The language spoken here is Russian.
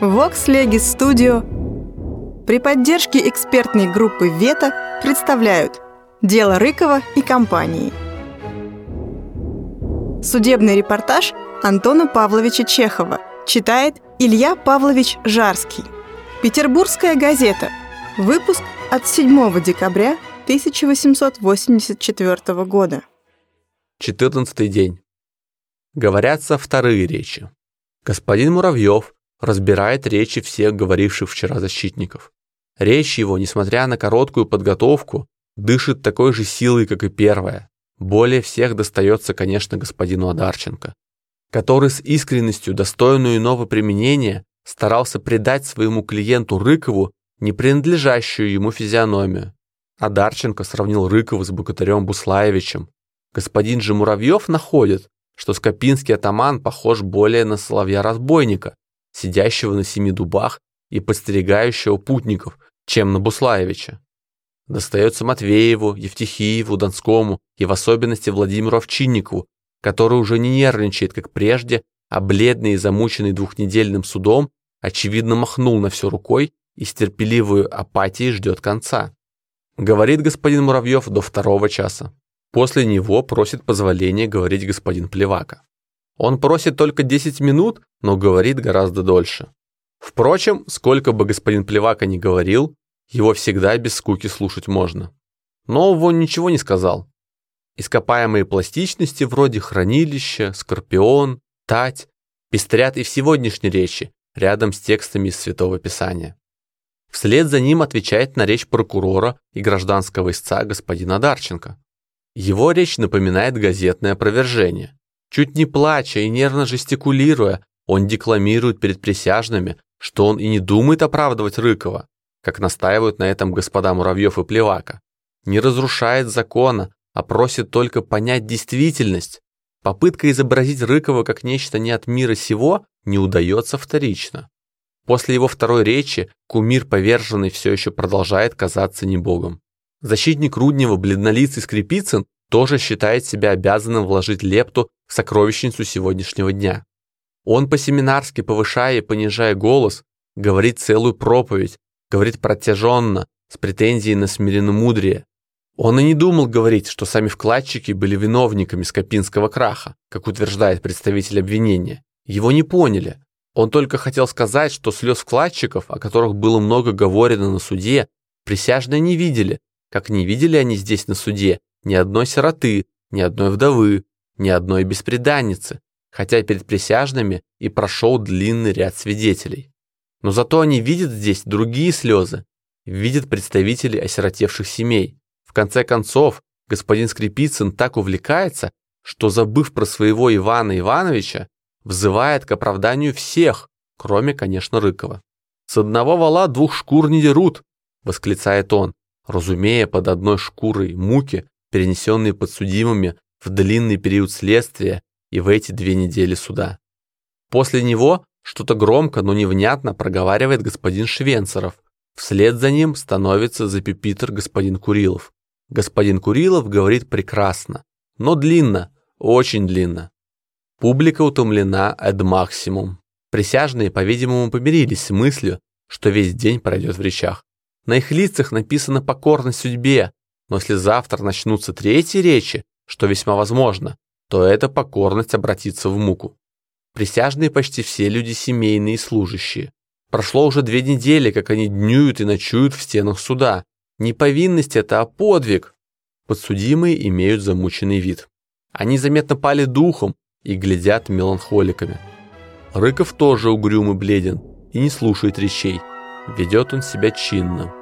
Vox Legis Studio при поддержке экспертной группы «Вета» представляют «Дело Рыкова и компании». Судебный репортаж Антона Павловича Чехова читает Илья Павлович Жарский. Петербургская газета. Выпуск от 7 декабря 1884 года. 14 день. Говорятся вторые речи. Господин Муравьев разбирает речи всех говоривших вчера защитников. Речь его, несмотря на короткую подготовку, дышит такой же силой, как и первая. Более всех достается, конечно, господину Адарченко, который с искренностью, достойную иного применения, старался придать своему клиенту Рыкову не принадлежащую ему физиономию. Адарченко сравнил Рыкова с богатырем Буслаевичем. Господин же Муравьев находит, что скопинский атаман похож более на соловья-разбойника, сидящего на семи дубах и подстерегающего путников, чем на Буслаевича. Достается Матвееву, Евтихиеву, Донскому и в особенности Владимиру Овчинникову, который уже не нервничает, как прежде, а бледный и замученный двухнедельным судом, очевидно махнул на все рукой и с терпеливой апатией ждет конца. Говорит господин Муравьев до второго часа. После него просит позволения говорить господин Плевака. Он просит только 10 минут, но говорит гораздо дольше. Впрочем, сколько бы господин Плевака ни говорил, его всегда без скуки слушать можно. Но он ничего не сказал. Ископаемые пластичности вроде хранилища, скорпион, тать пестрят и в сегодняшней речи, рядом с текстами из Святого Писания. Вслед за ним отвечает на речь прокурора и гражданского истца господина Дарченко. Его речь напоминает газетное опровержение. Чуть не плача и нервно жестикулируя, он декламирует перед присяжными, что он и не думает оправдывать Рыкова, как настаивают на этом господа Муравьев и Плевака. Не разрушает закона, а просит только понять действительность. Попытка изобразить Рыкова как нечто не от мира сего не удается вторично. После его второй речи кумир поверженный все еще продолжает казаться не богом. Защитник Руднева, бледнолицый Скрипицын, тоже считает себя обязанным вложить лепту в сокровищницу сегодняшнего дня. Он по-семинарски, повышая и понижая голос, говорит целую проповедь, говорит протяженно, с претензией на смиренномудрие. Он и не думал говорить, что сами вкладчики были виновниками Скопинского краха, как утверждает представитель обвинения. Его не поняли. Он только хотел сказать, что слез вкладчиков, о которых было много говорено на суде, присяжные не видели, как не видели они здесь на суде ни одной сироты, ни одной вдовы, ни одной беспреданницы, хотя перед присяжными и прошел длинный ряд свидетелей. Но зато они видят здесь другие слезы, видят представителей осиротевших семей. В конце концов, господин Скрипицын так увлекается, что, забыв про своего Ивана Ивановича, взывает к оправданию всех, кроме, конечно, Рыкова. «С одного вала двух шкур не дерут», — восклицает он, разумея под одной шкурой муки, перенесенные подсудимыми в длинный период следствия и в эти две недели суда. После него что-то громко, но невнятно проговаривает господин Швенцеров. Вслед за ним становится за пепитер господин Курилов. Господин Курилов говорит прекрасно, но длинно, очень длинно. Публика утомлена ad максимум. Присяжные, по-видимому, помирились с мыслью, что весь день пройдет в речах. На их лицах написана покорность судьбе, но если завтра начнутся третьи речи, что весьма возможно, то эта покорность обратится в муку. Присяжные почти все люди семейные и служащие. Прошло уже две недели, как они днюют и ночуют в стенах суда. Не повинность это, а подвиг. Подсудимые имеют замученный вид. Они заметно пали духом и глядят меланхоликами. Рыков тоже угрюм и бледен и не слушает речей. Ведет он себя чинно.